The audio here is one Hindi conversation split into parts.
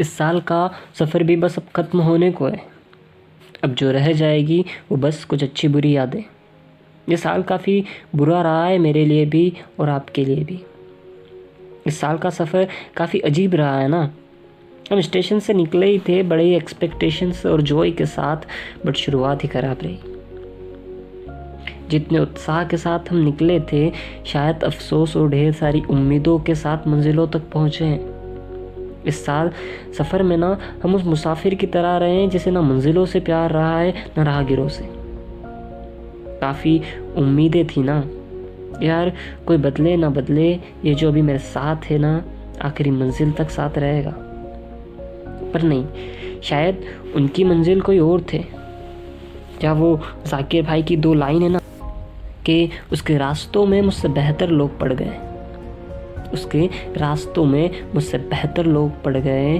इस साल का सफ़र भी बस अब ख़त्म होने को है। अब जो रह जाएगी, वो बस कुछ अच्छी बुरी यादें। ये साल काफ़ी बुरा रहा है मेरे लिए भी और आपके लिए भी। इस साल का सफ़र काफ़ी अजीब रहा है ना। हम स्टेशन से निकले ही थे, बड़े ही एक्सपेक्टेशंस और जॉय के साथ बट शुरुआत ही खराब रही। जितने उत्साह के साथ हम निकले थे, शायद अफसोस और ढेर सारी उम्मीदों के साथ मंजिलों तक पहुँचे हैं। इस साल सफ़र में ना हम उस मुसाफिर की तरह रहे हैं जिसे ना मंजिलों से प्यार रहा है, ना राहगीरों से। काफ़ी उम्मीदें थी ना। यार, कोई बदले ना बदले, ये जो अभी मेरे साथ है ना, आखिरी मंजिल तक साथ रहेगा। पर नहीं, शायद उनकी मंजिल कोई और थे। क्या वो जाकिर भाई की दो लाइन है ना, कि उसके रास्तों में मुझसे बेहतर लोग पड़ गए। उसके रास्तों में मुझसे बेहतर लोग पड़ गए।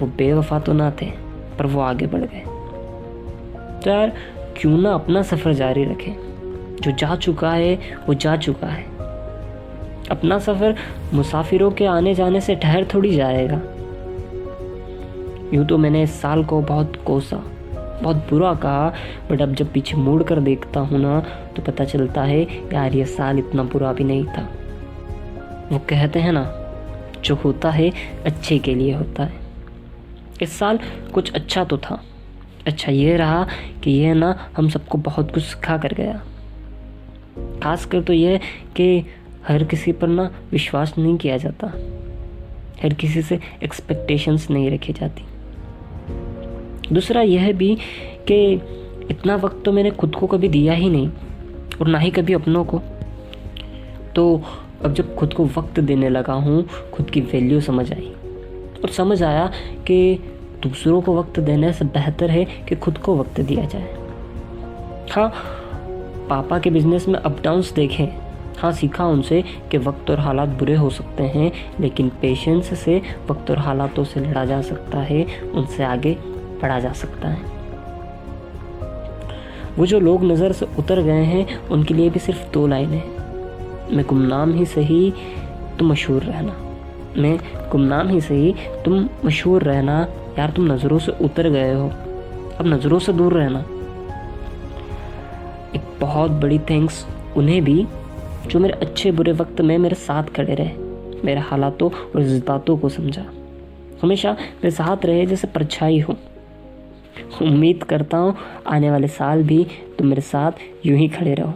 वो बेवफा तो ना थे, पर वो आगे बढ़ गए। तो यार, क्यों ना अपना सफ़र जारी रखें। जो जा चुका है, वो जा चुका है। अपना सफ़र मुसाफिरों के आने जाने से ठहर थोड़ी जाएगा। यूँ तो मैंने इस साल को बहुत कोसा, बहुत बुरा कहा, बट अब जब पीछे मुड़ कर देखता हूँ ना तो पता चलता है, यार, ये साल इतना बुरा भी नहीं था। वो कहते हैं ना, जो होता है, अच्छे के लिए होता है। इस साल कुछ अच्छा तो था। अच्छा ये रहा कि ये ना हम सबको बहुत कुछ सिखा कर गया। खास कर तो ये कि हर किसी पर ना विश्वास नहीं किया जाता। हर किसी से एक्सपेक्टेशंस नहीं रखी जाती। दूसरा यह भी कि इतना वक्त तो मैंने खुद को कभी दिया ही नहीं, और ना ही कभी अपनों को। तो अब जब खुद को वक्त देने लगा हूँ, खुद की वैल्यू समझ आई। और समझ आया कि दूसरों को वक्त देने से बेहतर है कि खुद को वक्त दिया जाए। हाँ पापा के बिज़नेस में अप डाउन्स देखें। हाँ सीखा उनसे कि वक्त और हालात बुरे हो सकते हैं, लेकिन पेशेंस से वक्त और हालातों से लड़ा जा सकता है, उनसे आगे बढ़ा जा सकता है। वो जो लोग नज़र से उतर गए हैं, उनके लिए भी सिर्फ़ दो लाइनें मैं गुमनाम ही सही, तुम मशहूर रहना। मैं गुमनाम ही सही, तुम मशहूर रहना। यार, तुम नज़रों से उतर गए हो। अब नज़रों से दूर रहना। एक बहुत बड़ी थैंक्स उन्हें भी, जो मेरे अच्छे बुरे वक्त में मेरे साथ खड़े रहे। मेरे हालातों और जज्बातों को समझा। हमेशा मेरे साथ रहे जैसे परछाई हो। उम्मीद करता हूँ, आने वाले साल भी तुम मेरे साथ यूँ ही खड़े रहो।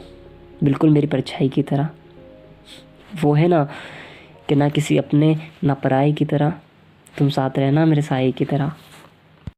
बिल्कुल मेरी परछाई की तरह। वो है ना कि ना किसी अपने, ना पराए की तरह। तुम साथ रहना मेरे साए की तरह।